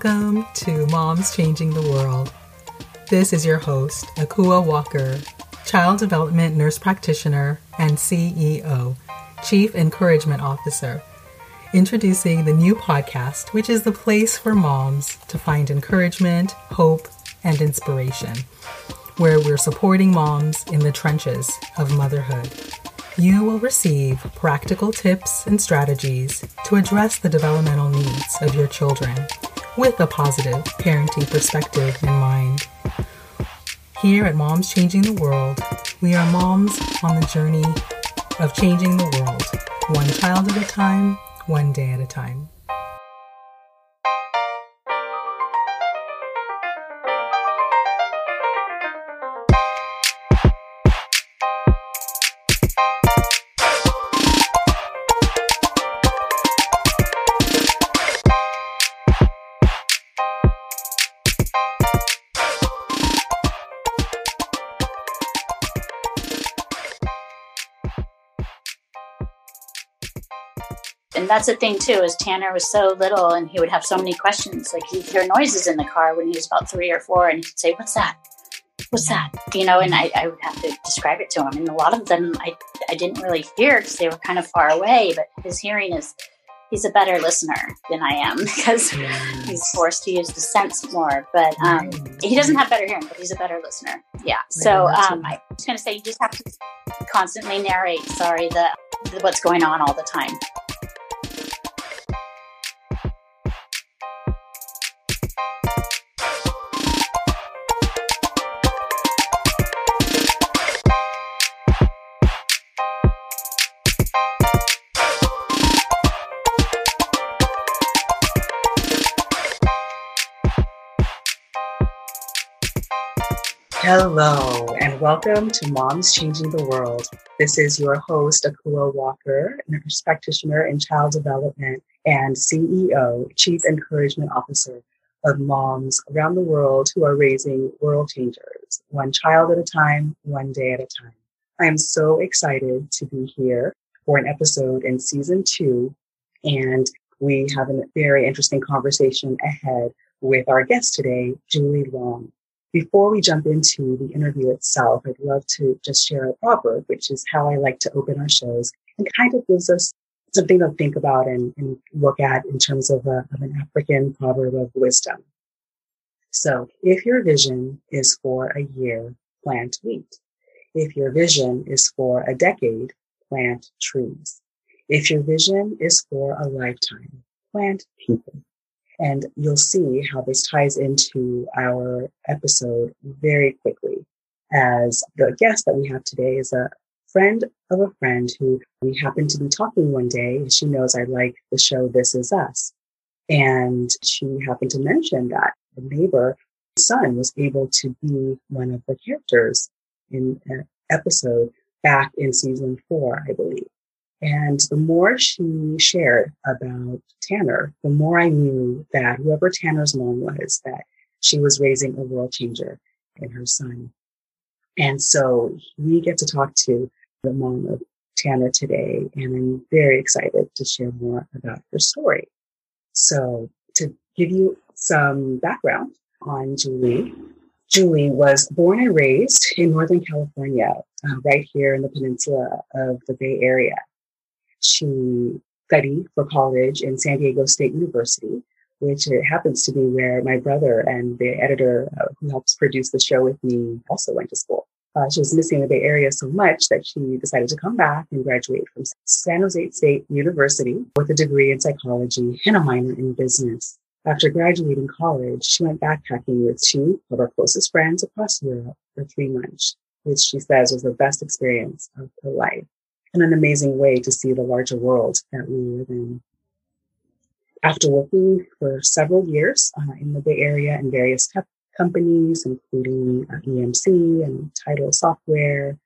Welcome to Moms Changing the World. This is your host, Akua Walker, Child Development Nurse Practitioner and CEO, Chief Encouragement Officer, introducing the new podcast, which is the place for moms to find encouragement, hope, and inspiration, where we're supporting moms in the trenches of motherhood. You will receive practical tips and strategies to address the developmental needs of your children with a positive parenting perspective in mind. Here at Moms Changing the World, we are moms on the journey of changing the world, one child at a time, one day at a time. And that's the thing too is tanner was so little and he would have so many questions. Like he'd hear noises in the car when he was about three or four and he'd say what's that? What's that? You know and I, I would have to describe it to him. And a lot of them i, I didn't really hear because they were kind of far away but his hearing is he's a better listener than i am because he's forced to use the sense more. But um, he doesn't have better hearing but he's a better listener. Yeah. So um, i was going to say you just have to constantly narrate sorry the, the what's going on all the time Hello, and welcome to Moms Changing the World. This is your host, Akua Walker, nurse practitioner in child development and CEO, Chief Encouragement Officer of moms around the world who are raising world changers, one child at a time, one day at a time. I am so excited to be here for an episode in season two, and we have a very interesting conversation ahead with our guest today, Julie Long. Before we jump into the interview itself, I'd love to just share a proverb, which is how I like to open our shows and kind of gives us something to think about and, and look at in terms of, a, of an African proverb of wisdom. So if your vision is for a year, plant wheat. If your vision is for a decade, plant trees. If your vision is for a lifetime, plant people. And you'll see how this ties into our episode very quickly as the guest that we have today is a friend of a friend who we happened to be talking one day. She knows I like the show This Is Us. And she happened to mention that the neighbor's son was able to be one of the characters in an episode back in season four, I believe. And the more she shared about Tanner, the more I knew that whoever Tanner's mom was, that she was raising a world changer in her son. And so we get to talk to the mom of Tanner today, and I'm very excited to share more about her story. So to give you some background on Julie, Julie was born and raised in Northern California, uh, right here in the peninsula of the Bay Area. She studied for college in San Diego State University, which happens to be where my brother and the editor uh, who helps produce the show with me also went to school. Uh, she was missing the Bay Area so much that she decided to come back and graduate from San Jose State University with a degree in psychology and a minor in business. After graduating college, she went backpacking with two of her closest friends across Europe for three months, which she says was the best experience of her life and an amazing way to see the larger world that we live in. After working for several years uh, in the Bay Area in various tech companies, including uh, EMC and Tidal Software,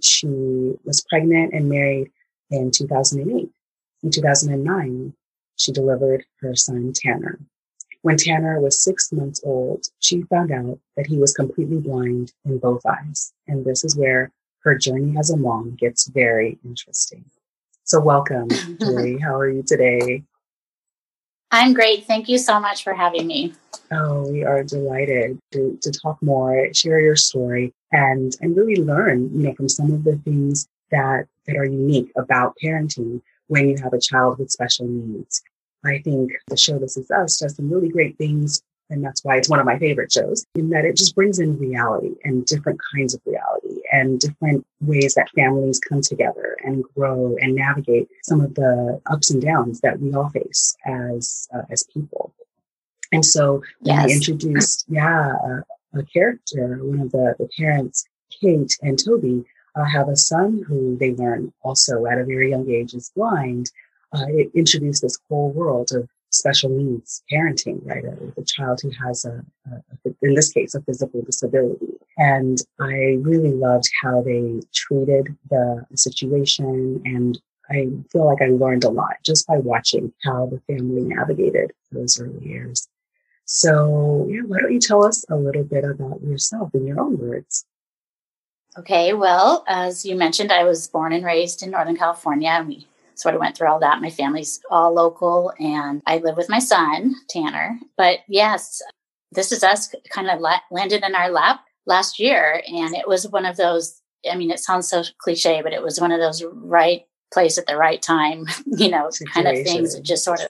she was pregnant and married in 2008. In 2009, she delivered her son Tanner. When Tanner was six months old, she found out that he was completely blind in both eyes. And this is where her journey as a mom gets very interesting. So welcome, Julie. How are you today? I'm great. Thank you so much for having me. Oh, we are delighted to, to talk more, share your story, and and really learn, you know, from some of the things that that are unique about parenting when you have a child with special needs. I think the show This Is Us does some really great things and that's why it's one of my favorite shows in that it just brings in reality and different kinds of reality and different ways that families come together and grow and navigate some of the ups and downs that we all face as uh, as people. And so yes. we introduced, yeah, a, a, character, one of the, the parents, Kate and Toby, uh, have a son who they learn also at a very young age is blind. Uh, it introduced this whole world of special needs parenting, right? Uh, a child who has a, a, in this case, a physical disability. And I really loved how they treated the situation. And I feel like I learned a lot just by watching how the family navigated those early years. So yeah, why don't you tell us a little bit about yourself in your own words? Okay, well, as you mentioned, I was born and raised in Northern California, and we sort of went through all that. My family's all local and I live with my son, Tanner. But yes, this is us kind of landed in our lap last year. And it was one of those, I mean, it sounds so cliche, but it was one of those right place at the right time, you know, kind of things that just sort of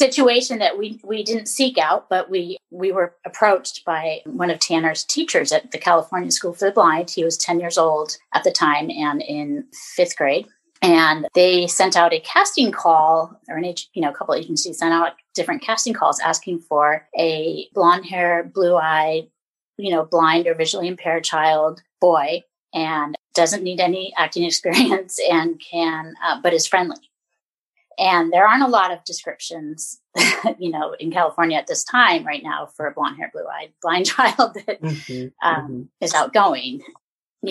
situation that we we didn't seek out but we we were approached by one of Tanner's teachers at the California School for the Blind he was 10 years old at the time and in 5th grade and they sent out a casting call or an you know a couple agencies sent out different casting calls asking for a blonde hair blue eyed you know blind or visually impaired child boy and doesn't need any acting experience and can uh, but is friendly and there aren't a lot of descriptions you know in california at this time right now for a blonde hair blue eyed blind child that mm-hmm, um, mm-hmm. is outgoing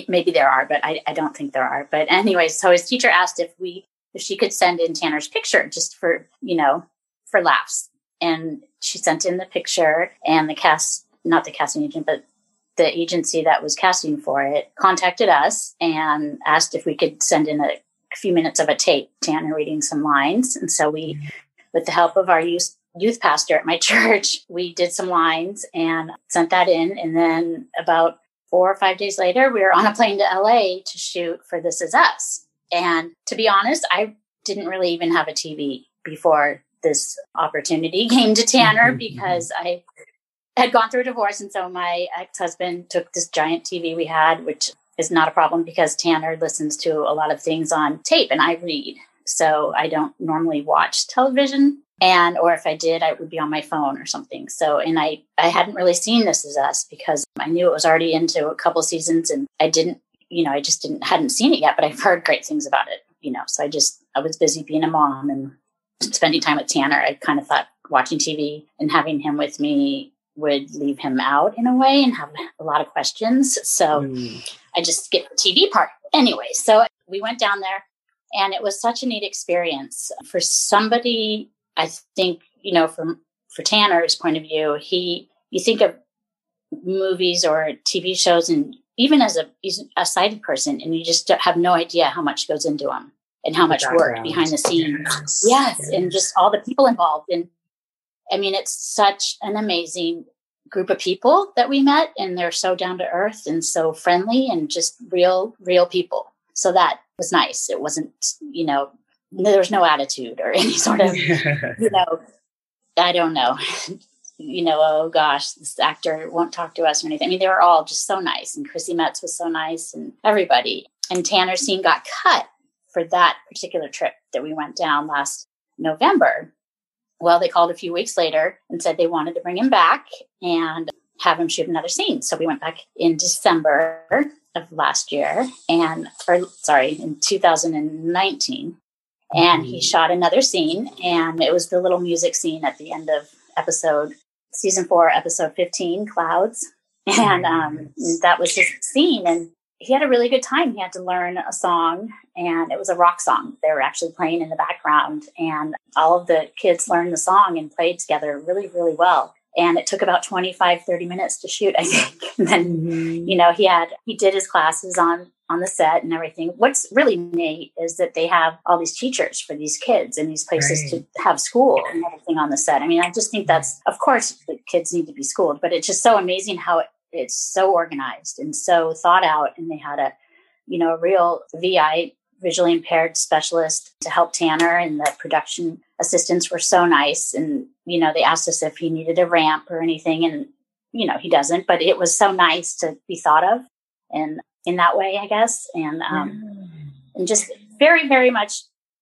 maybe there are, but I, I don't think there are. But anyway, so his teacher asked if we if she could send in Tanner's picture just for you know for laughs, and she sent in the picture, and the cast not the casting agent, but the agency that was casting for it contacted us and asked if we could send in a, few minutes of a tape, Tanner reading some lines, and so we, mm-hmm. with the help of our youth youth pastor at my church, we did some lines and sent that in, and then about four or five days later, we were on a plane to LA to shoot for This Is Us. And to be honest, I didn't really even have a TV before this opportunity came to Tanner because I had gone through a divorce. And so my ex husband took this giant TV we had, which is not a problem because Tanner listens to a lot of things on tape and I read. So I don't normally watch television and or if i did i would be on my phone or something. So and i i hadn't really seen this as us because i knew it was already into a couple seasons and i didn't you know i just didn't hadn't seen it yet but i've heard great things about it you know. So i just i was busy being a mom and spending time with tanner. I kind of thought watching tv and having him with me would leave him out in a way and have a lot of questions. So mm. i just skipped the tv part anyway. So we went down there and it was such a neat experience for somebody I think, you know, from for Tanner's point of view, he you think of movies or TV shows and even as a a sighted person and you just have no idea how much goes into them and how much work behind the scenes. Yes. yes. yes. And just all the people involved. And I mean, it's such an amazing group of people that we met and they're so down to earth and so friendly and just real, real people. So that was nice. It wasn't, you know, there was no attitude or any sort of, you know, I don't know, you know, oh gosh, this actor won't talk to us or anything. I mean, they were all just so nice. And Chrissy Metz was so nice and everybody. And Tanner's scene got cut for that particular trip that we went down last November. Well, they called a few weeks later and said they wanted to bring him back and have him shoot another scene. So we went back in December of last year and, or sorry, in 2019 and he mm-hmm. shot another scene and it was the little music scene at the end of episode season four episode 15 clouds. And um, that was his scene and he had a really good time. He had to learn a song and it was a rock song. They were actually playing in the background and all of the kids learned the song and played together really really well and it took about 25 30 minutes to shoot i think and then mm-hmm. you know he had he did his classes on on the set and everything what's really neat is that they have all these teachers for these kids and these places right. to have school and everything on the set i mean i just think that's of course the kids need to be schooled but it's just so amazing how it, it's so organized and so thought out and they had a you know a real vi visually impaired specialist to help tanner and the production assistants were so nice. And you know they asked us if he needed a ramp or anything. And you know he doesn't but it was so nice to be thought of and in that way i guess. And um and just very very much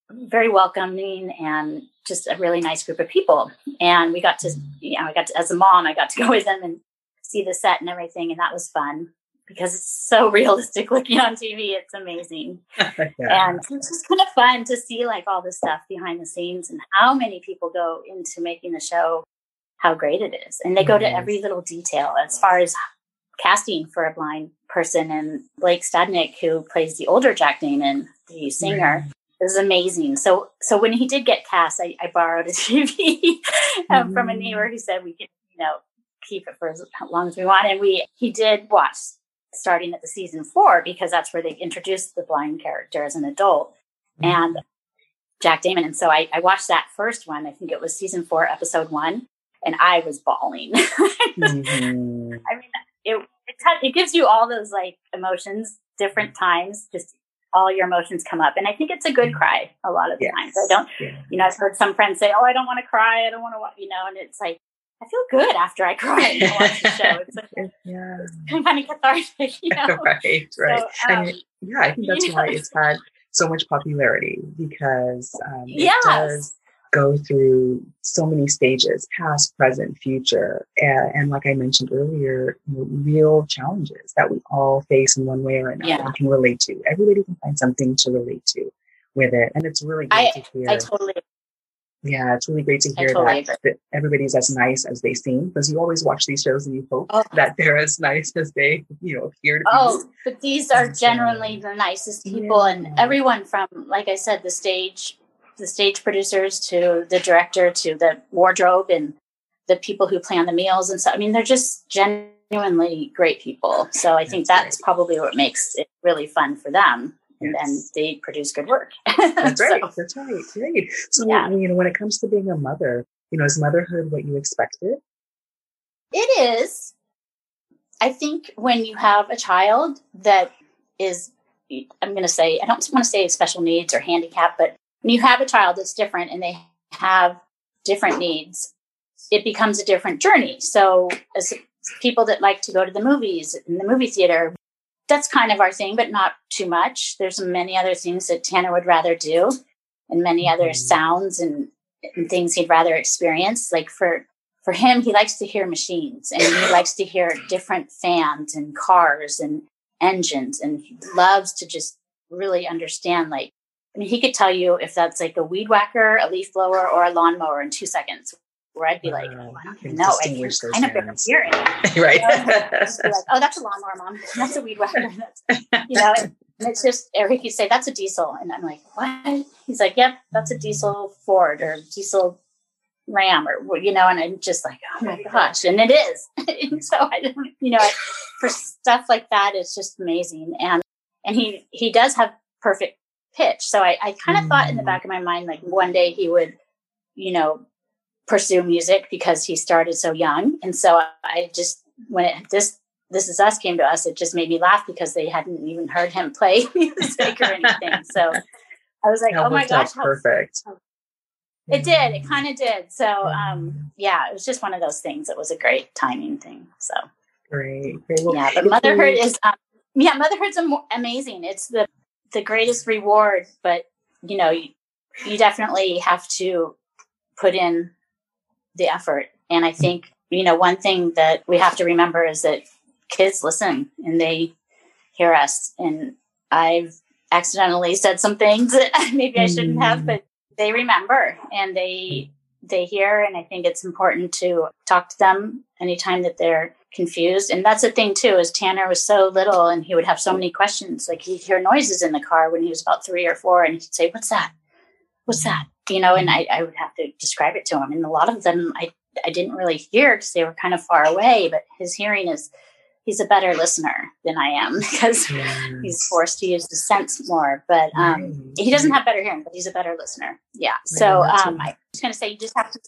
very welcoming and just a really nice group of people. And we got to you know i got to as a mom i got to go with them and see the set and everything. And that was fun because it's so realistic looking on TV. It's amazing. yeah. And it's just kind of fun to see like all the stuff behind the scenes and how many people go into making the show, how great it is. And they go to every little detail as far as casting for a blind person. And Blake Stadnik, who plays the older Jack Damon, the singer, is amazing. So, so when he did get cast, I, I borrowed a TV um, mm-hmm. from a neighbor who said we could, you know, keep it for as long as we want. And we, he did watch starting at the season four because that's where they introduced the blind character as an adult mm-hmm. and Jack Damon. And so I, I, watched that first one. I think it was season four, episode one, and I was bawling. mm-hmm. I mean, it, it, it gives you all those like emotions, different times, just all your emotions come up. And I think it's a good mm-hmm. cry a lot of yes. times. I don't, you know, I've heard some friends say, Oh, I don't want to cry. I don't want to, you know, and it's like, I feel good after I cry and watch the show. It's, like, yeah. kind of cathartic, you know? right, right. So, um, and yeah, I think that's why know. it's had so much popularity because um, it yes. does go through so many stages past present future and, and like i mentioned earlier real challenges that we all face in one way or another yeah. can relate to everybody can find something to relate to with it and it's really good I, to hear i totally yeah, it's really great to hear totally that, that, everybody's as nice as they seem because you always watch these shows and you hope oh. that they're as nice as they, you know, appear to be. Oh, but these are generally the nicest people, yeah. and everyone from, like I said, the stage, the stage producers to the director to the wardrobe and the people who plan the meals and so. I mean, they're just genuinely great people. So I think that's, that's probably what makes it really fun for them yes. and they produce good work. That's right. so, That's right. Great. So, yeah. you know, when it comes to being a mother, you know, is motherhood what you expected? It is. I think when you have a child that is, I'm going to say, I don't want to say special needs or handicap, but when you have a child that's different and they have different needs, it becomes a different journey. So, as people that like to go to the movies in the movie theater, that's kind of our thing, but not too much. There's many other things that Tanner would rather do, and many other mm-hmm. sounds and, and things he'd rather experience. Like for for him, he likes to hear machines, and he likes to hear different fans and cars and engines, and he loves to just really understand. Like, I mean, he could tell you if that's like a weed whacker, a leaf blower, or a lawnmower in two seconds where I'd be like, oh, I don't even know. I can kind of barely hear it. right. like, oh, that's a lawnmower, mom. That's a weed whacker. you know, and it's just Eric. You say that's a diesel, and I'm like, what? He's like, yep, that's a diesel Ford or diesel Ram or you know, and I'm just like, oh my gosh, and it is. and so I don't, you know, for stuff like that, it's just amazing. And and he he does have perfect pitch. So I, I kind of mm. thought in the mm. back of my mind, like one day he would, you know, pursue music because he started so young. And so I just, when it, this, this is us came to us, it just made me laugh because they hadn't even heard him play music or anything. So I was like, oh my gosh, how, perfect. it did. It kind of did. So, um, yeah, it was just one of those things. It was a great timing thing. So great. great. Well, yeah, but motherhood is, um, yeah, motherhood's am- amazing. It's the, the greatest reward, but you know, you, you definitely have to put in the effort. And I think, you know, one thing that we have to remember is that kids listen and they hear us. And I've accidentally said some things that maybe I shouldn't have, mm. but they remember and they they hear and I think it's important to talk to them anytime that they're confused. And that's the thing too, is Tanner was so little and he would have so many questions. Like he'd hear noises in the car when he was about three or four and he'd say, What's that? What's that? You know, and I, I would have to describe it to him. And a lot of them I I didn't really hear because they were kind of far away, but his hearing is he's a better listener than I am because yes. he's forced to use the sense more. But um, he doesn't have better hearing, but he's a better listener. Yeah. So um, I was going to say you just have to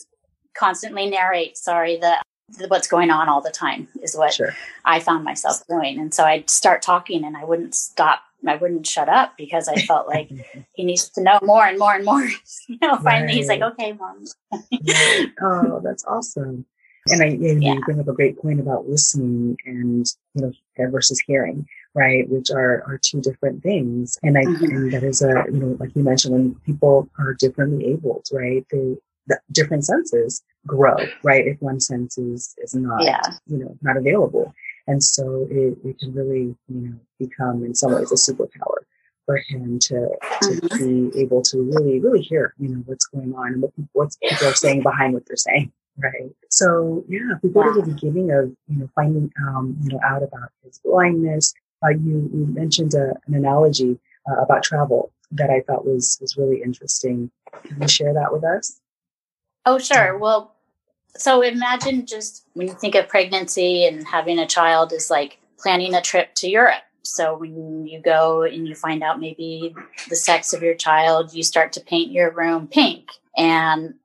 constantly narrate. Sorry, the, the what's going on all the time is what sure. I found myself doing, and so I'd start talking and I wouldn't stop. I wouldn't shut up because I felt like he needs to know more and more and more. you know, finally right. he's like, "Okay, mom." oh, that's awesome. And I, and yeah. you bring up a great point about listening and, you know, versus hearing, right? Which are, are two different things. And I, mm-hmm. and that is a, you know, like you mentioned, when people are differently abled, right? They, the different senses grow, right? If one sense is, is not, yeah. you know, not available. And so it, it can really, you know, become in some ways a superpower for him to, to mm-hmm. be able to really, really hear, you know, what's going on and what, what people are saying behind what they're saying. Right. So yeah, if we go to the beginning of you know finding um, you know out about his blindness, uh, you you mentioned a, uh, an analogy uh, about travel that I thought was was really interesting. Can you share that with us? Oh sure. Well, so imagine just when you think of pregnancy and having a child is like planning a trip to Europe. So when you go and you find out maybe the sex of your child, you start to paint your room pink and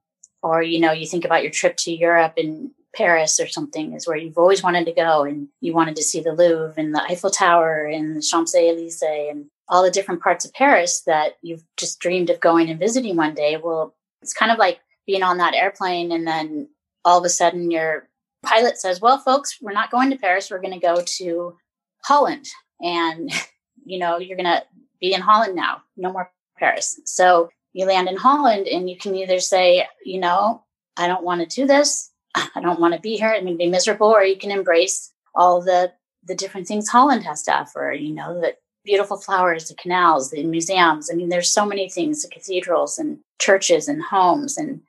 or you know you think about your trip to europe and paris or something is where you've always wanted to go and you wanted to see the louvre and the eiffel tower and the champs-elysees and all the different parts of paris that you've just dreamed of going and visiting one day well it's kind of like being on that airplane and then all of a sudden your pilot says well folks we're not going to paris we're going to go to holland and you know you're going to be in holland now no more paris so you land in Holland and you can either say, you know, I don't want to do this. I don't want to be here. I'm going to be miserable. Or you can embrace all the, the different things Holland has to offer, you know, the beautiful flowers, the canals, the museums. I mean, there's so many things, the cathedrals and churches and homes and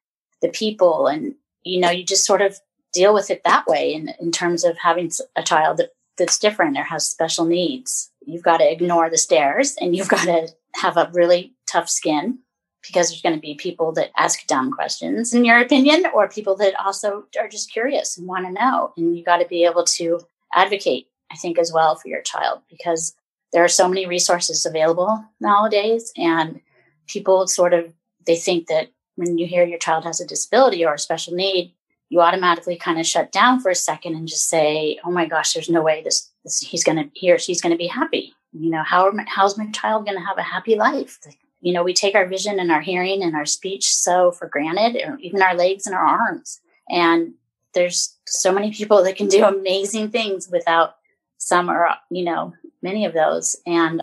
the people. And, you know, you just sort of deal with it that way in, in terms of having a child that, that's different or has special needs. You've got to ignore the stares and you've got to have a really tough skin because there's going to be people that ask dumb questions in your opinion or people that also are just curious and want to know and you've got to be able to advocate i think as well for your child because there are so many resources available nowadays and people sort of they think that when you hear your child has a disability or a special need you automatically kind of shut down for a second and just say oh my gosh there's no way this, this he's going to he or she's going to be happy you know how how's my child going to have a happy life you know, we take our vision and our hearing and our speech so for granted, or even our legs and our arms. And there's so many people that can do amazing things without some or, you know, many of those. And,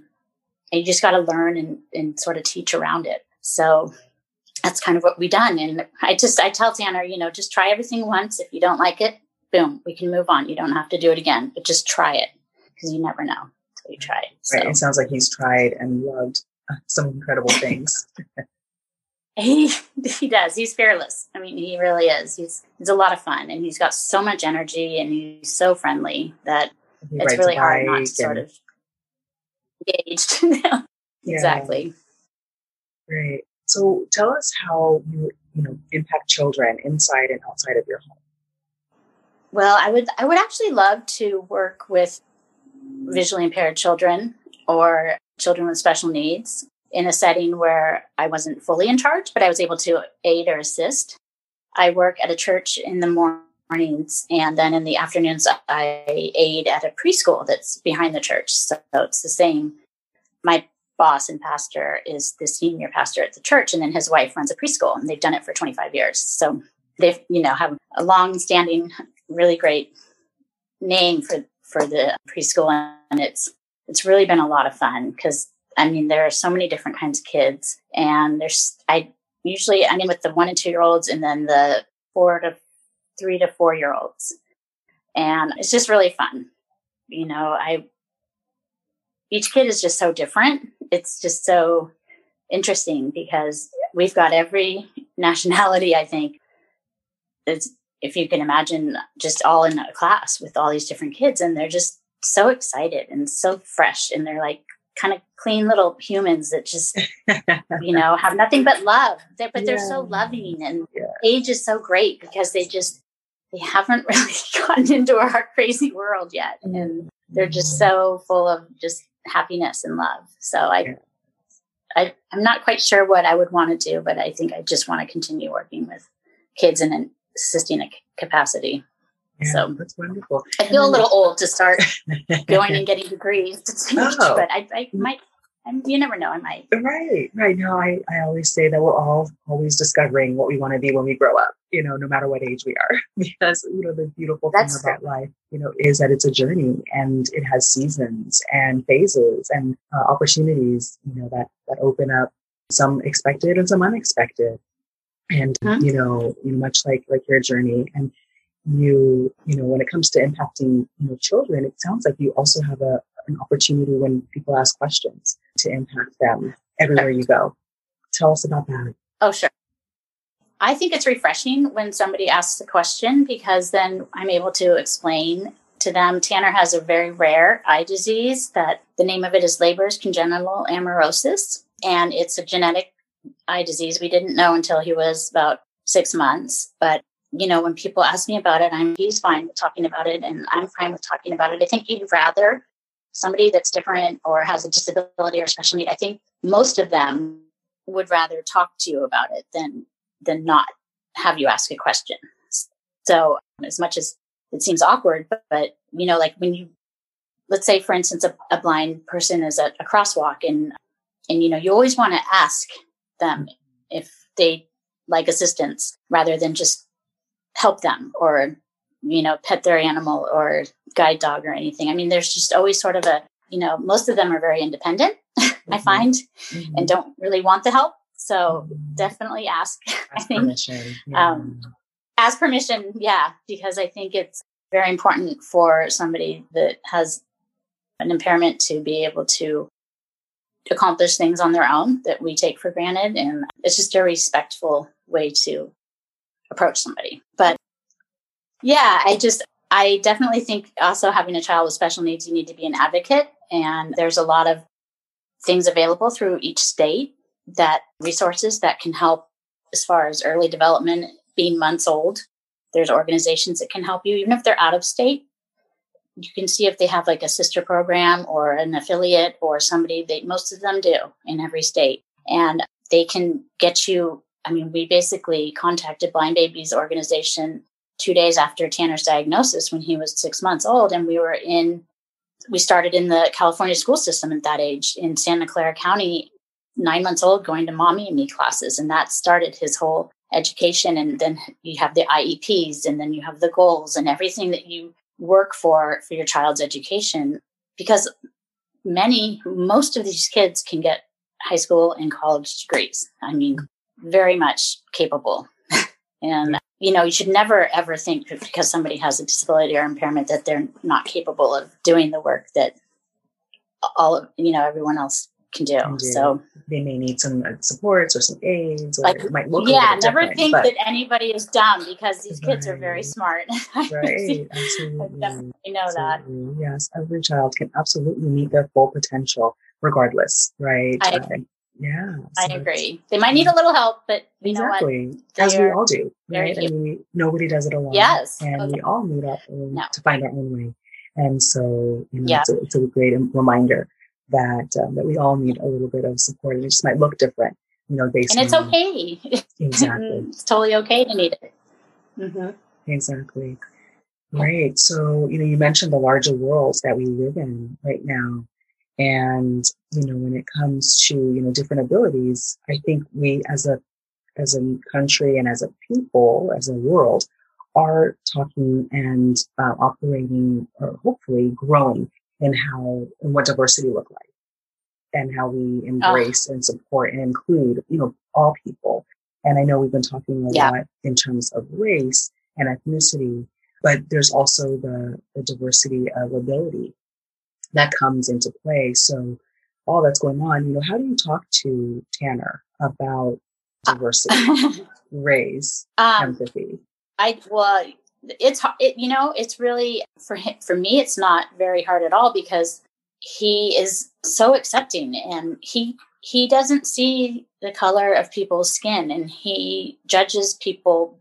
and you just got to learn and, and sort of teach around it. So that's kind of what we done. And I just, I tell Tanner, you know, just try everything once. If you don't like it, boom, we can move on. You don't have to do it again, but just try it because you never know until you try it. So. Right. It sounds like he's tried and loved uh, some incredible things. he he does. He's fearless. I mean, he really is. He's he's a lot of fun, and he's got so much energy, and he's so friendly that he it's really hard not to sort of engaged. Now. Exactly. Great. So, tell us how you you know impact children inside and outside of your home. Well, I would I would actually love to work with visually impaired children or children with special needs in a setting where I wasn't fully in charge, but I was able to aid or assist. I work at a church in the mornings, and then in the afternoons, I aid at a preschool that's behind the church. So it's the same. My boss and pastor is the senior pastor at the church, and then his wife runs a preschool, and they've done it for 25 years. So they've, you know, have a long-standing, really great name for for the preschool, and it's it's really been a lot of fun because I mean, there are so many different kinds of kids, and there's I usually I'm in with the one and two year olds, and then the four to three to four year olds, and it's just really fun. You know, I each kid is just so different. It's just so interesting because we've got every nationality. I think it's if you can imagine, just all in a class with all these different kids, and they're just so excited and so fresh and they're like kind of clean little humans that just you know have nothing but love they're, but yeah. they're so loving and yeah. age is so great because they just they haven't really gotten into our crazy world yet. And they're just mm-hmm. so full of just happiness and love. So I, yeah. I, I'm not quite sure what I would want to do, but I think I just want to continue working with kids in an assisting capacity. Yeah, so that's wonderful. I feel a little old to start going and getting degrees oh. but I, I might and you never know, I might. Right, right. No, I, I always say that we're all always discovering what we want to be when we grow up, you know, no matter what age we are. because, you know, the beautiful That's thing about true. life, you know, is that it's a journey and it has seasons and phases and uh, opportunities, you know, that, that open up some expected and some unexpected. And, huh? you know, much like, like your journey and you, you know, when it comes to impacting, you know, children, it sounds like you also have a, an opportunity when people ask questions to impact them everywhere you go. Tell us about that. Oh, sure. I think it's refreshing when somebody asks a question because then I'm able to explain to them. Tanner has a very rare eye disease that the name of it is Leber's congenital amaurosis, and it's a genetic eye disease. We didn't know until he was about six months, but you know, when people ask me about it, I'm he's fine with talking about it, and I'm fine with talking about it. I think you'd rather somebody that's different or has a disability or special need, I think most of them would rather talk to you about it than than not have you ask a question. So as much as it seems awkward, but, but you know, like when you let's say for instance a, a blind person is at a crosswalk and and you know you always want to ask them if they like assistance rather than just help them or you know, pet their animal or guide dog or anything. I mean, there's just always sort of a, you know, most of them are very independent, mm-hmm. I find, mm-hmm. and don't really want the help. So definitely ask, ask I think. Permission. Yeah. Um, ask permission, yeah, because I think it's very important for somebody that has an impairment to be able to accomplish things on their own that we take for granted. And it's just a respectful way to approach somebody. But yeah, I just, I definitely think also having a child with special needs, you need to be an advocate. And there's a lot of things available through each state that resources that can help as far as early development, being months old. There's organizations that can help you, even if they're out of state. You can see if they have like a sister program or an affiliate or somebody they most of them do in every state. And they can get you. I mean, we basically contacted Blind Babies organization two days after Tanner's diagnosis when he was six months old. And we were in, we started in the California school system at that age in Santa Clara County, nine months old, going to mommy and me classes. And that started his whole education. And then you have the IEPs and then you have the goals and everything that you work for for your child's education. Because many, most of these kids can get high school and college degrees. I mean, very much capable. and you know, you should never ever think because somebody has a disability or impairment that they're not capable of doing the work that all of, you know, everyone else can do. Can do. So they may need some uh, supports or some aids, or like, it might look yeah. never think but... that anybody is dumb because these kids right. are very smart. right, absolutely. I definitely know absolutely. that. Yes, every child can absolutely meet their full potential, regardless. Right. I, uh, yeah. I agree. They might need a little help, but you exactly. As we all do. Right. I mean, nobody does it alone. Yes. And okay. we all need our own no. to find our own way. And so, you know, yeah. it's, a, it's a great reminder that, um, that we all need a little bit of support. And it just might look different, you know, based And it's on, okay. Exactly. it's totally okay to need it. Mm-hmm. Exactly. Right. So, you know, you mentioned the larger worlds that we live in right now. And, you know, when it comes to, you know, different abilities, I think we as a, as a country and as a people, as a world, are talking and uh, operating or hopefully growing in how and what diversity look like and how we oh. embrace oh. and support and include, you know, all people. And I know we've been talking a yeah. lot in terms of race and ethnicity, but there's also the, the diversity of ability that comes into play. So all that's going on, you know, how do you talk to Tanner about uh, diversity, race, um, empathy? I well, it's it, you know, it's really for him, for me, it's not very hard at all because he is so accepting and he he doesn't see the color of people's skin and he judges people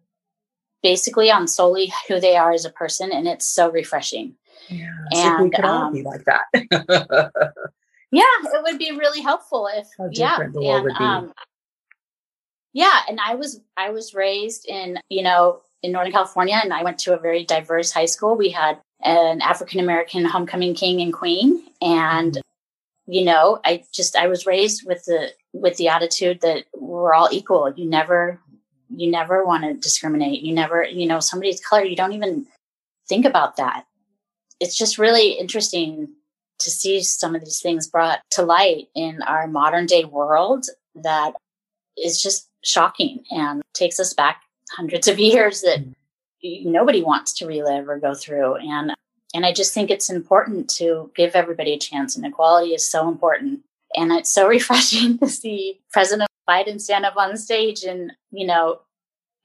basically on solely who they are as a person, and it's so refreshing. Yeah, and so we could um, all be like that. yeah, it would be really helpful if yeah, and, um, yeah, and I was I was raised in you know in Northern California, and I went to a very diverse high school. We had an African American homecoming king and queen, and mm-hmm. you know, I just I was raised with the with the attitude that we're all equal. You never you never want to discriminate. You never, you know, somebody's color, you don't even think about that. It's just really interesting to see some of these things brought to light in our modern day world that is just shocking and takes us back hundreds of years that mm. nobody wants to relive or go through. And and I just think it's important to give everybody a chance and equality is so important. And it's so refreshing to see President Biden stand up on stage and, you know,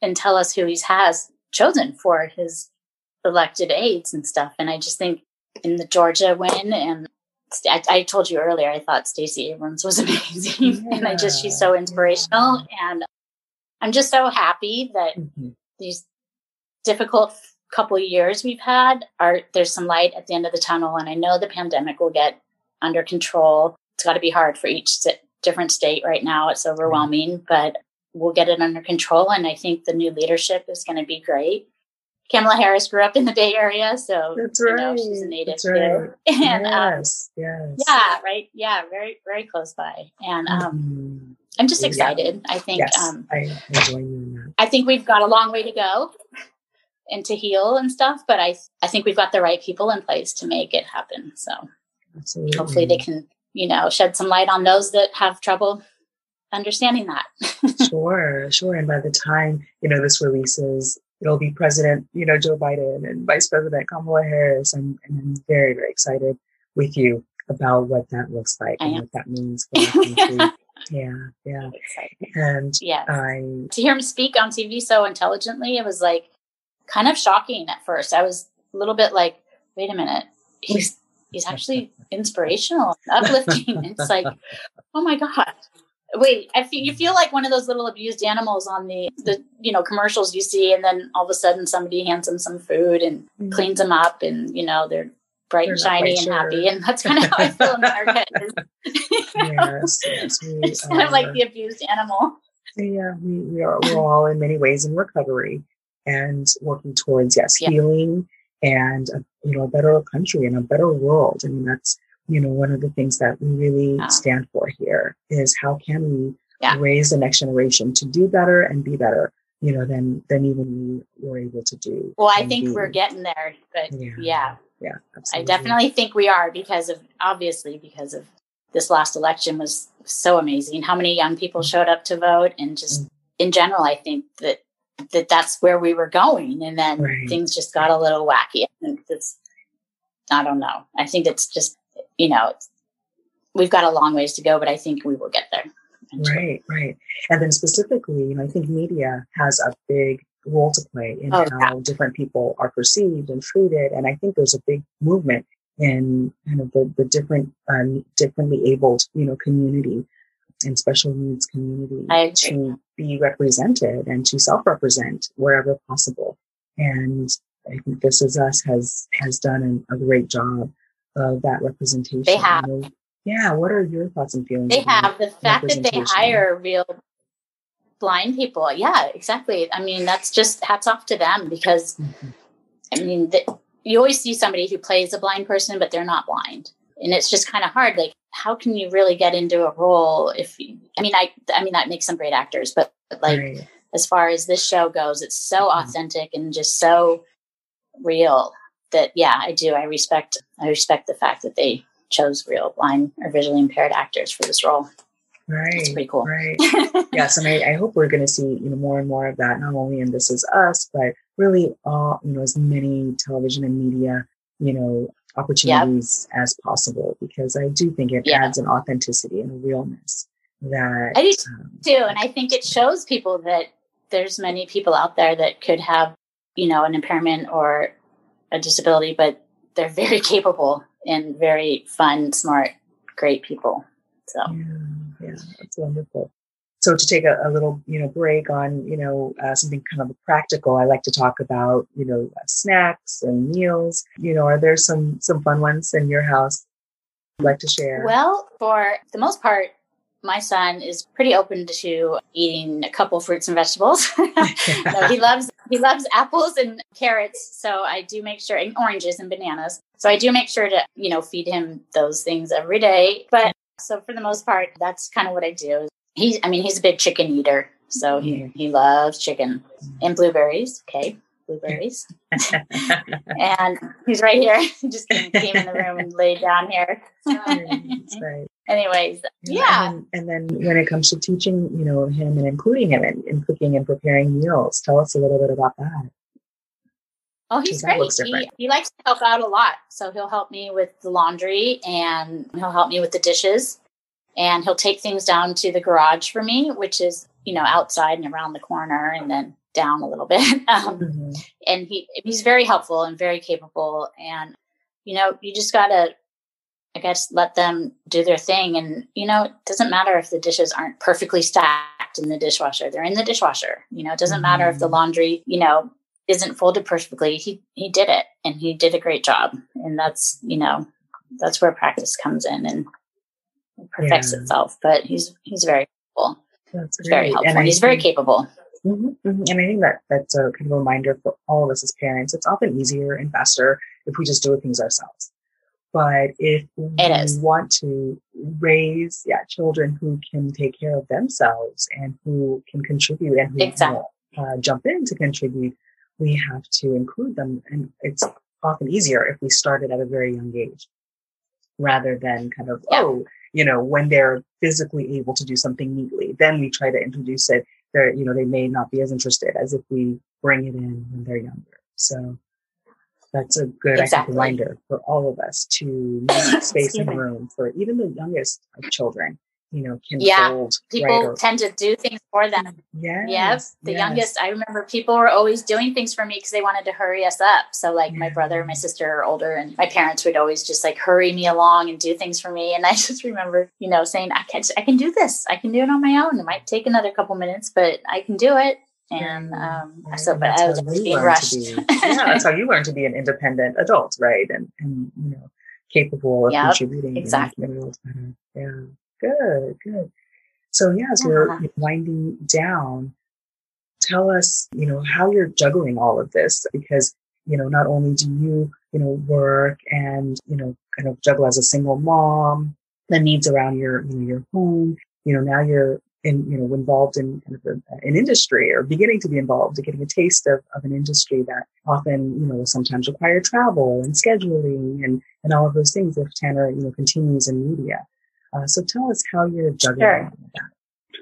and tell us who he has chosen for his elected aides and stuff. And I just think in the Georgia win and I, I told you earlier, I thought Stacey Abrams was amazing. Yeah. and I just, she's so inspirational. And I'm just so happy that mm-hmm. these difficult couple of years we've had are there's some light at the end of the tunnel. And I know the pandemic will get under control. It's got to be hard for each different state right now. It's overwhelming, but we'll get it under control. And I think the new leadership is going to be great. Kamala Harris grew up in the Bay Area, so That's right. You know, she's a native That's right. And yes, um, yes. yeah, right, yeah, very, very close by. And um, mm-hmm. I'm just excited. Yeah. I think yes, um, I I think we've got a long way to go and to heal and stuff, but I I think we've got the right people in place to make it happen. So Absolutely. hopefully they can you know, shed some light on those that have trouble understanding that. sure, sure. And by the time, you know, this releases, it'll be President, you know, Joe Biden and Vice President Kamala Harris. And, and I'm very, very excited with you about what that looks like and what that means for. yeah, yeah. And yeah, I to hear him speak on TV so intelligently, it was like kind of shocking at first. I was a little bit like, wait a minute, he's he's actually inspirational, uplifting. it's like, oh my god. Wait, I feel you feel like one of those little abused animals on the the you know commercials you see, and then all of a sudden somebody hands them some food and mm-hmm. cleans them up, and you know they're bright they're and shiny and sure. happy, and that's kind of how I feel in America. yes, yes, we, it's kind of like the abused animal. Yeah, we, we are we're all in many ways in recovery and working towards yes yeah. healing and a, you know a better country and a better world. I mean that's you know one of the things that we really stand for here is how can we yeah. raise the next generation to do better and be better you know than than even we were able to do. Well, I think be. we're getting there, but yeah. yeah. Yeah, I definitely think we are because of obviously because of this last election was so amazing. How many young people showed up to vote, and just mm. in general, I think that that that's where we were going and then right. things just got a little wacky and it's i don't know i think it's just you know we've got a long ways to go but i think we will get there right right and then specifically you know i think media has a big role to play in oh, how yeah. different people are perceived and treated and i think there's a big movement in kind of the, the different um, differently abled you know community and special needs community to be represented and to self-represent wherever possible. And I think This Is Us has has done an, a great job of that representation. They have. Yeah. What are your thoughts and feelings? They have the fact that they hire real blind people. Yeah, exactly. I mean, that's just hats off to them because, mm-hmm. I mean, the, you always see somebody who plays a blind person, but they're not blind and it's just kind of hard like how can you really get into a role if you, i mean i i mean that makes some great actors but like right. as far as this show goes it's so mm-hmm. authentic and just so real that yeah i do i respect i respect the fact that they chose real blind or visually impaired actors for this role right it's pretty cool right yes and I, I hope we're going to see you know more and more of that not only in this is us but really all you know as many television and media you know opportunities yep. as possible because I do think it adds an authenticity and a realness that I do um, too. And I think it shows people that there's many people out there that could have, you know, an impairment or a disability, but they're very capable and very fun, smart, great people. So yeah, yeah that's wonderful. so to take a, a, little, you know, break on, you know, uh, something kind of practical, I like to talk about, you know, uh, snacks and meals. You know, are there some some fun ones in your house you'd like to share? Well, for the most part, my son is pretty open to eating a couple fruits and vegetables. no, he loves he loves apples and carrots, so I do make sure and oranges and bananas. So I do make sure to, you know, feed him those things every day. But so for the most part, that's kind of what I do. He's I mean, he's a big chicken eater. So he, he loves chicken and blueberries. Okay blueberries. and he's right here. He just came, came in the room and laid down here. That's right. Anyways, yeah. And, and, then when it comes to teaching, you know, him and including him in, in cooking and preparing meals, tell us a little bit about that. Oh, he's great. He, he likes to help out a lot. So he'll help me with the laundry and he'll help me with the dishes. And he'll take things down to the garage for me, which is, you know, outside and around the corner. And then down a little bit. Um, mm-hmm. And he he's very helpful and very capable. And you know, you just gotta, I guess, let them do their thing. And you know, it doesn't matter if the dishes aren't perfectly stacked in the dishwasher; they're in the dishwasher. You know, it doesn't mm-hmm. matter if the mm-hmm. laundry, you know, isn't folded perfectly. He he did it, and he did a great job. And that's you know, that's where practice comes in and perfects yeah. itself. But he's he's very helpful. That's very helpful. And he's very capable. Mm-hmm, mm-hmm. And I think that that's a kind of reminder for all of us as parents. It's often easier and faster if we just do things ourselves. But if we want to raise yeah children who can take care of themselves and who can contribute and who exactly. uh, jump in to contribute, we have to include them. And it's often easier if we started at a very young age rather than kind of, yeah. oh, you know, when they're physically able to do something neatly, then we try to introduce it they're, you know, they may not be as interested as if we bring it in when they're younger. So that's a good exactly. reminder for all of us to make space and room for even the youngest of children you know, can yeah, fold, people right, tend to do things for them. Yes, yep. The yes. youngest, I remember people were always doing things for me because they wanted to hurry us up. So, like, yeah. my brother, my sister are older, and my parents would always just like hurry me along and do things for me. And I just remember, you know, saying, "I can, I can do this. I can do it on my own. It might take another couple minutes, but I can do it." And um, right. so, but I was being rushed. Be, yeah, that's how you learn to be an independent adult, right? And and you know, capable of yep, contributing exactly. Yeah. Good, good. So yeah, as yeah. we're winding down, tell us, you know, how you're juggling all of this because, you know, not only do you, you know, work and, you know, kind of juggle as a single mom, the needs around your, you know, your home, you know, now you're in, you know, involved in kind of a, an industry or beginning to be involved, to getting a taste of, of an industry that often, you know, sometimes require travel and scheduling and, and all of those things if Tanner, you know, continues in media. Uh, so tell us how you're juggling sure. that.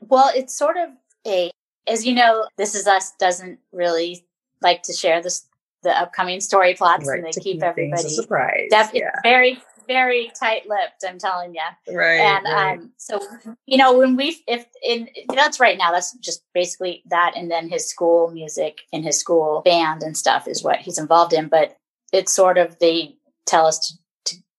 Well, it's sort of a, as you know, This Is Us doesn't really like to share this, the upcoming story plots right, and they keep, keep everybody surprised. Def- yeah. very, very tight lipped, I'm telling you. Right. And right. um, so, you know, when we, if in, that's right now, that's just basically that. And then his school music and his school band and stuff is what he's involved in. But it's sort of, they tell us to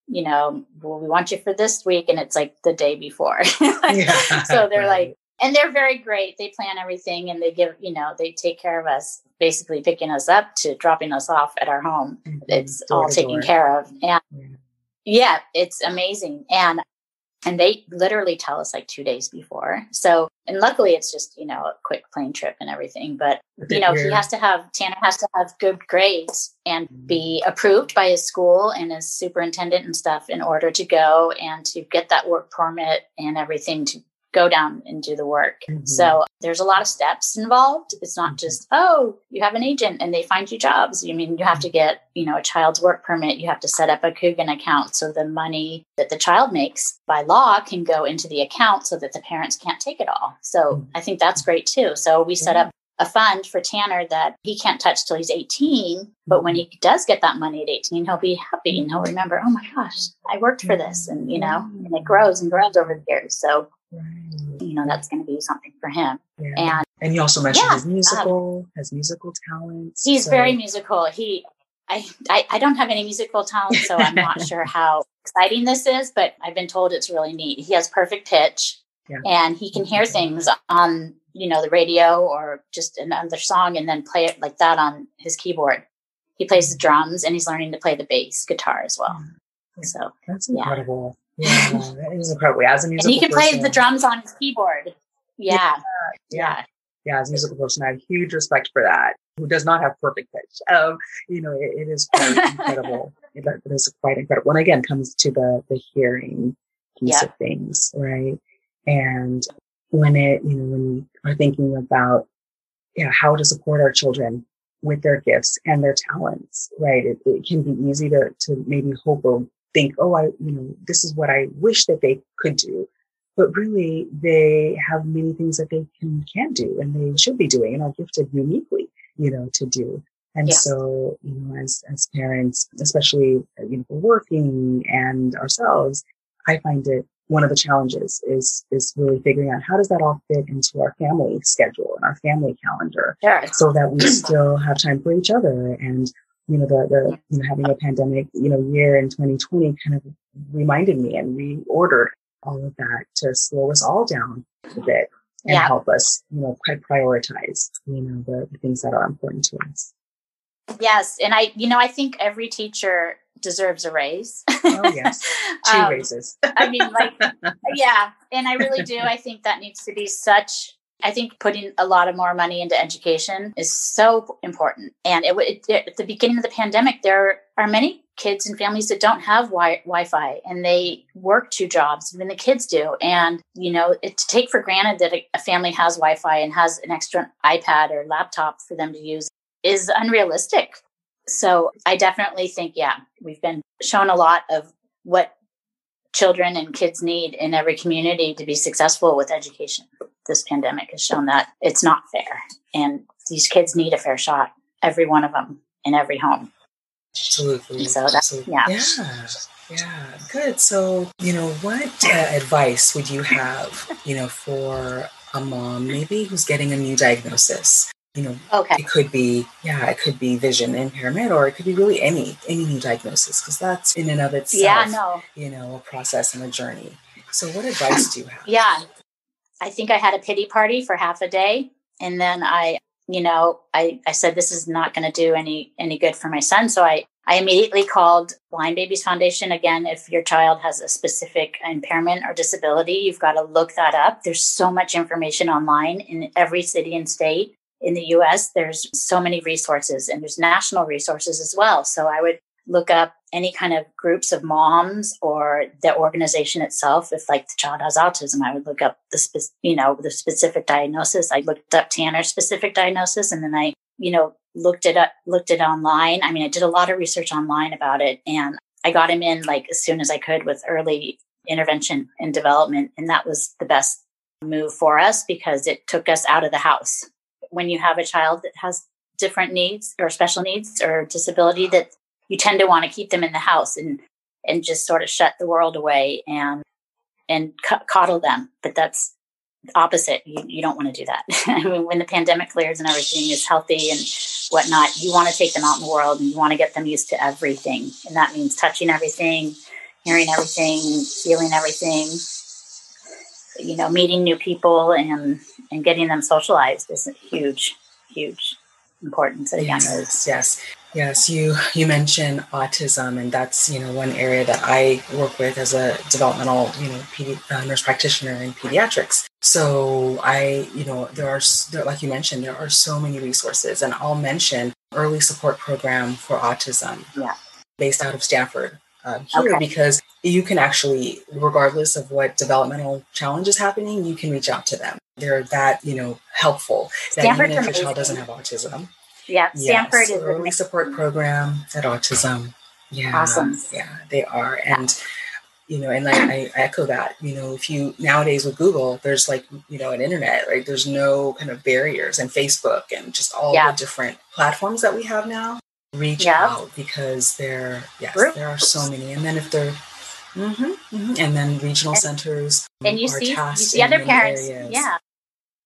you know, well, we want you for this week. And it's like the day before. yeah, so they're right. like, and they're very great. They plan everything and they give, you know, they take care of us, basically picking us up to dropping us off at our home. Mm-hmm. It's door all taken door. care of. And yeah. yeah, it's amazing. And and they literally tell us like two days before. So, and luckily it's just, you know, a quick plane trip and everything. But, you know, he has to have, Tanner has to have good grades and be mm-hmm. approved by his school and his superintendent and stuff in order to go and to get that work permit and everything to go down and do the work. Mm-hmm. So there's a lot of steps involved. It's not mm-hmm. just, oh, you have an agent and they find you jobs. You mean you have to get, you know, a child's work permit. You have to set up a Coogan account so the money that the child makes by law can go into the account so that the parents can't take it all. So mm-hmm. I think that's great too. So we set up a fund for Tanner that he can't touch till he's 18. But when he does get that money at 18, he'll be happy and he'll remember, oh my gosh, I worked for this. And, you know, and it grows and grows over the years. So Right. You know, that's going to be something for him. Yeah. And and you also mentioned yeah, his musical, um, has musical talents. He's so. very musical. He, I, I, I don't have any musical talent, so I'm not sure how exciting this is, but I've been told it's really neat. He has perfect pitch. Yeah. And he can hear things on, you know, the radio or just another song and then play it like that on his keyboard. He plays the drums and he's learning to play the bass guitar as well. So That's Yeah. incredible. Yeah, that is incredible. As a musical, and he can play the drums on his keyboard. Yeah. yeah. Yeah. yeah, as a musical person, I have huge respect for that. Who does not have perfect pitch? Um, you know, it, it is quite incredible. It, it is quite incredible. And again, comes to the the hearing piece Yeah. of things, right? And when it, you know, when we are thinking about, yeah, how to support our children with their gifts and their talents, right? It, it can be easy to to maybe hope or think, oh, I, you know, this is what I wish that they could do but really they have many things that they can can do and they should be doing and are gifted uniquely you know to do and Yeah. so you know as as parents especially you know for working and ourselves i find it one of the challenges is is really figuring out how does that all fit into our family schedule and our family calendar Sure. so that we still have time for each other and you know the the you know having a pandemic you know year in 2020 kind of reminded me and reordered all of that to slow us all down a bit and Yeah. help us you know quite prioritize you know the, the things that are important to us Yes. And I, you know, I think every teacher deserves a raise. oh yes two Um, raises I mean, like, yeah. And I really do. I think that needs to be such. I think putting a lot of more money into education is so important. And it, it, it- at the beginning of the pandemic, there are many kids and families that don't have wi- Wi-Fi and they work two jobs. Even the kids do. And you know, it, to take for granted that a, a family has Wi-Fi and has an extra iPad or laptop for them to use is unrealistic. So I definitely think, yeah, we've been shown a lot of what children and kids need in every community to be successful with education. This pandemic has shown that it's not fair. And these kids need a fair shot, every one of them in every home. absolutely So that's- yeah. yeah yeah good so you know what uh, advice would you have you know for a mom maybe who's getting a new diagnosis you know Okay. it could be yeah it could be vision impairment or it could be really any any new diagnosis because that's in and of itself Yeah, no. you know a process and a journey so what advice do you have Yeah. I think I had a pity party for half a day. And then I, you know, I, I said this is not going to do any any good for my son. So I, I immediately called Blind Babies Foundation. Again, if your child has a specific impairment or disability, you've got to look that up. There's so much information online in every city and state. In the US, there's so many resources and there's national resources as well. So I would look up any kind of groups of moms or the organization itself. If like the child has autism, I would look up the spe- you know the specific diagnosis. I looked up Tanner's specific diagnosis, and then I you know looked it up, looked it online. I mean, I did a lot of research online about it, and I got him in like as soon as I could with early intervention and development, and that was the best move for us because it took us out of the house. When you have a child that has different needs or special needs or disability that you tend to want to keep them in the house and and just sort of shut the world away and and coddle them. But that's opposite. You, you don't want to do that. When the pandemic clears and everything is healthy and whatnot you want to take them out in the world and you want to get them used to everything. And that means touching everything hearing everything feeling everything you know meeting new people and and getting them socialized is huge huge importance at a young age yes yes yes. You you mentioned autism and that's you know one area that i work with as a developmental you know pedi- uh, nurse practitioner in pediatrics. So i you know there are there, like you mentioned there are so many resources and i'll mention early support program for autism Yeah. based out of stanford um, here Okay. because you can actually regardless of what developmental challenge is happening you can reach out to them they're that you know helpful that Stanford's even if your child doesn't have autism yeah stanford yes, is early support program at autism. Yeah, Awesome. Yeah, they are, and you know, and I, I echo that. You know, if you nowadays with Google, there's like you know an internet, right? There's no kind of barriers, and Facebook, and just all Yeah. the different platforms that we have now. Reach Yeah. out because there, yes, True. there are so many, and then if they're Mhm, mhm. And then regional And- centers and you are see, you see other parents areas. yeah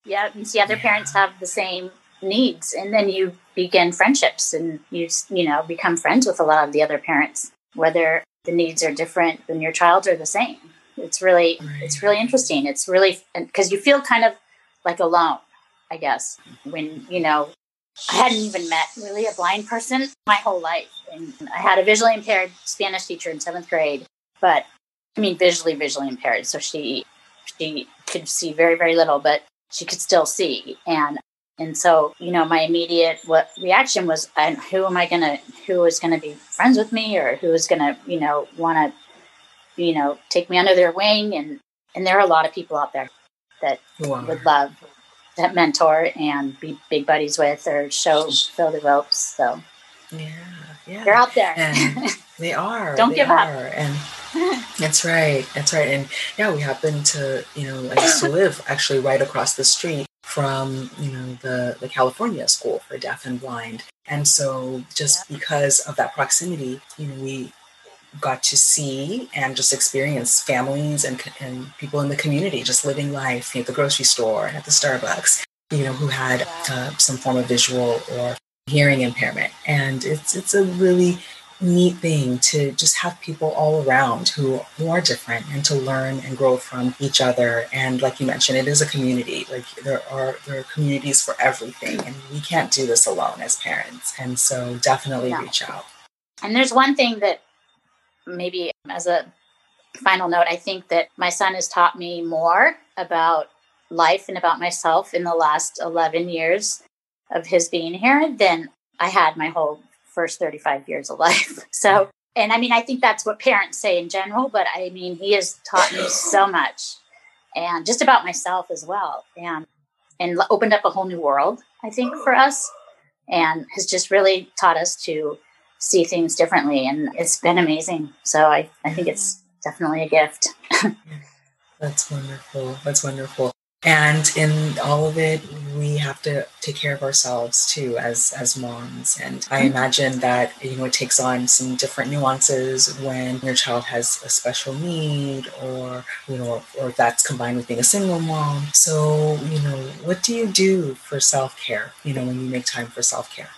yeah you see other Yeah. parents have the same needs and then you begin friendships and you you know become friends with a lot of the other parents whether the needs are different than your child's or the same it's really right. it's really interesting. It's really because you feel kind of like alone, I guess, when you know I hadn't even met really a blind person my whole life. And I had a visually impaired Spanish teacher in seventh grade, but I mean visually visually impaired. So she she could see very, very little, but she could still see. And and so, you know, my immediate what reaction was, and who am I gonna who is gonna be friends with me or who is gonna, you know, wanna, you know, take me under their wing and and there are a lot of people out there that would love that mentor and be big buddies with or show Phil the ropes. So yeah, yeah, they're out there. And they are. Don't they give are. up. And that's right. That's right. And yeah, we happen to, you know, I used to live actually right across the street from, you know, the the California School for Deaf and Blind. And so just yeah. because of that proximity, you know, we got to see and just experience families and, and people in the community just living life at the grocery store and at the Starbucks, you know, who had uh, some form of visual or hearing impairment. And it's it's a really neat thing to just have people all around who, who are different and to learn and grow from each other. And like you mentioned, it is a community. Like there are there are communities for everything, and we can't do this alone as parents. And so definitely reach out. And there's one thing that maybe as a final note, I think that my son has taught me more about life and about myself in the last 11 years of his being here than I had my whole first 35 years of life. So, and I mean, I think that's what parents say in general, but I mean, he has taught me so much and just about myself as well. And, and opened up a whole new world, I think, for us and has just really taught us to see things differently. And it's been amazing. So I, I think it's definitely a gift. That's wonderful. That's wonderful. And in all of it, we have to take care of ourselves too as as moms. And I mm-hmm. imagine that you know it takes on some different nuances when your child has a special need, or you know, or that's combined with being a single mom. So you know, what do you do for self care? You know, when you make time for self care.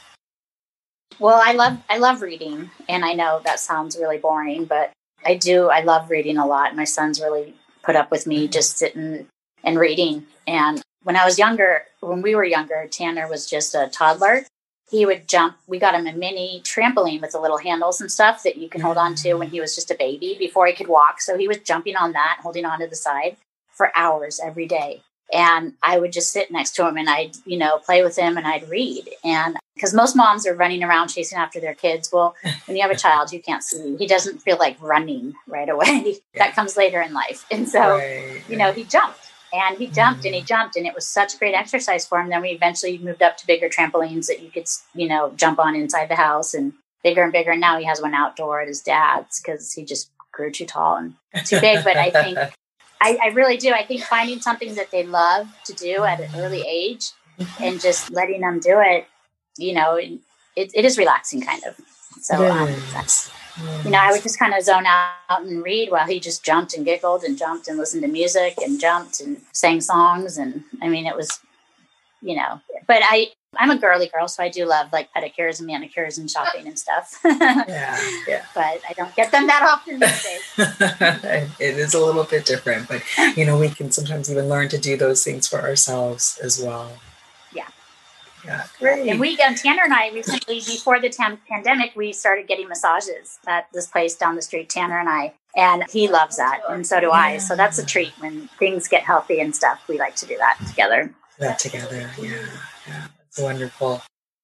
Well, I love I love reading, and I know that sounds really boring, but I do. I love reading a lot. My son's really put up with me mm-hmm. just sitting and reading. And when I was younger, when we were younger, Tanner was just a toddler. He would jump. We got him a mini trampoline with the little handles and stuff that you can hold on to when mm-hmm. he was just a baby before he could walk. So he was jumping on that, holding on to the side for hours every day and I would just sit next to him and I'd, you know, play with him and I'd read. And because most moms are running around chasing after their kids. Well, when you have a child, you can't see. He doesn't feel like running right away. Yeah. that comes later in life. And so, right. you know, he jumped and he jumped mm and he mm. jumped and it was such great exercise for him. Then we eventually moved up to bigger trampolines that you could, you know, jump on inside the house and bigger and bigger. And now he has one outdoor at his dad's because he just grew too tall and too big. But I think I, I, really do. I think finding something that they love to do at an early age mm-hmm. and just letting them do it, you know, it, it is relaxing kind of. So, um, you know, I would just kind of zone out and read while he just jumped and giggled and jumped and listened to music and jumped and sang songs. And I mean, it was, you know, but I, I'm a girly girl, so I do love like pedicures and manicures and shopping and stuff. yeah, yeah. But I don't get them that often these days. it is a little bit different, but you know, we can sometimes even learn to do those things for ourselves as well. Yeah. Yeah, great. And we, um, Tanner and I recently, before the tam- pandemic, we started getting massages at this place down the street, Tanner and I. And he loves that, and so do I. So that's a treat when things get healthy and stuff. We like to do that together. That together, yeah, yeah. Wonderful.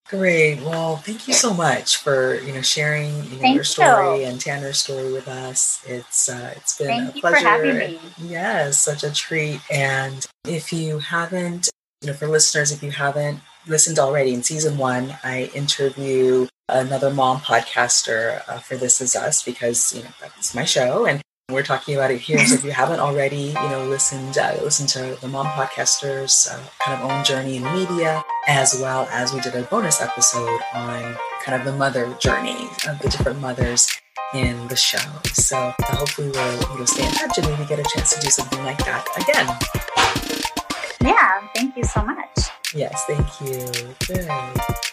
Great. Well, thank you so much for you know sharing you know, your story you. and Tanner's story with us. It's uh, it's been thank a pleasure. Yes, such a treat. And if you haven't, you know, for listeners, if you haven't listened already, in season one, I interview another mom podcaster uh, for This Is Us because you know that's my show, and we're talking about it here. So if you haven't already, you know, listened, uh, listen to the Mom Podcasters uh, kind of own journey in media, as well as we did a bonus episode on kind of the mother journey of the different mothers in the show. So hopefully we'll you know, stay in touch and maybe get a chance to do something like that again. Yeah, thank you so much. Yes, thank you. Good.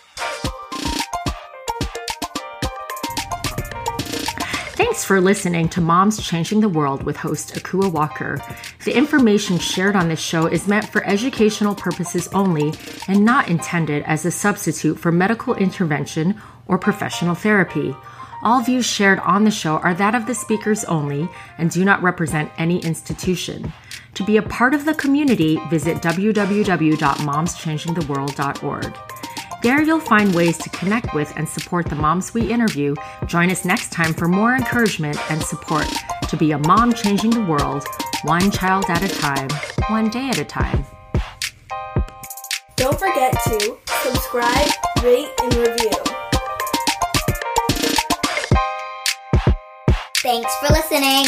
Thanks for listening to Moms Changing the World with host Akua Walker. The information shared on this show is meant for educational purposes only and not intended as a substitute for medical intervention or professional therapy. All views shared on the show are that of the speakers only and do not represent any institution. To be a part of the community, visit www.momschangingtheworld.org. There you'll find ways to connect with and support the moms we interview. Join us next time for more encouragement and support to be a mom changing the world, one child at a time, one day at a time. Don't forget to subscribe, rate, and review. Thanks for listening.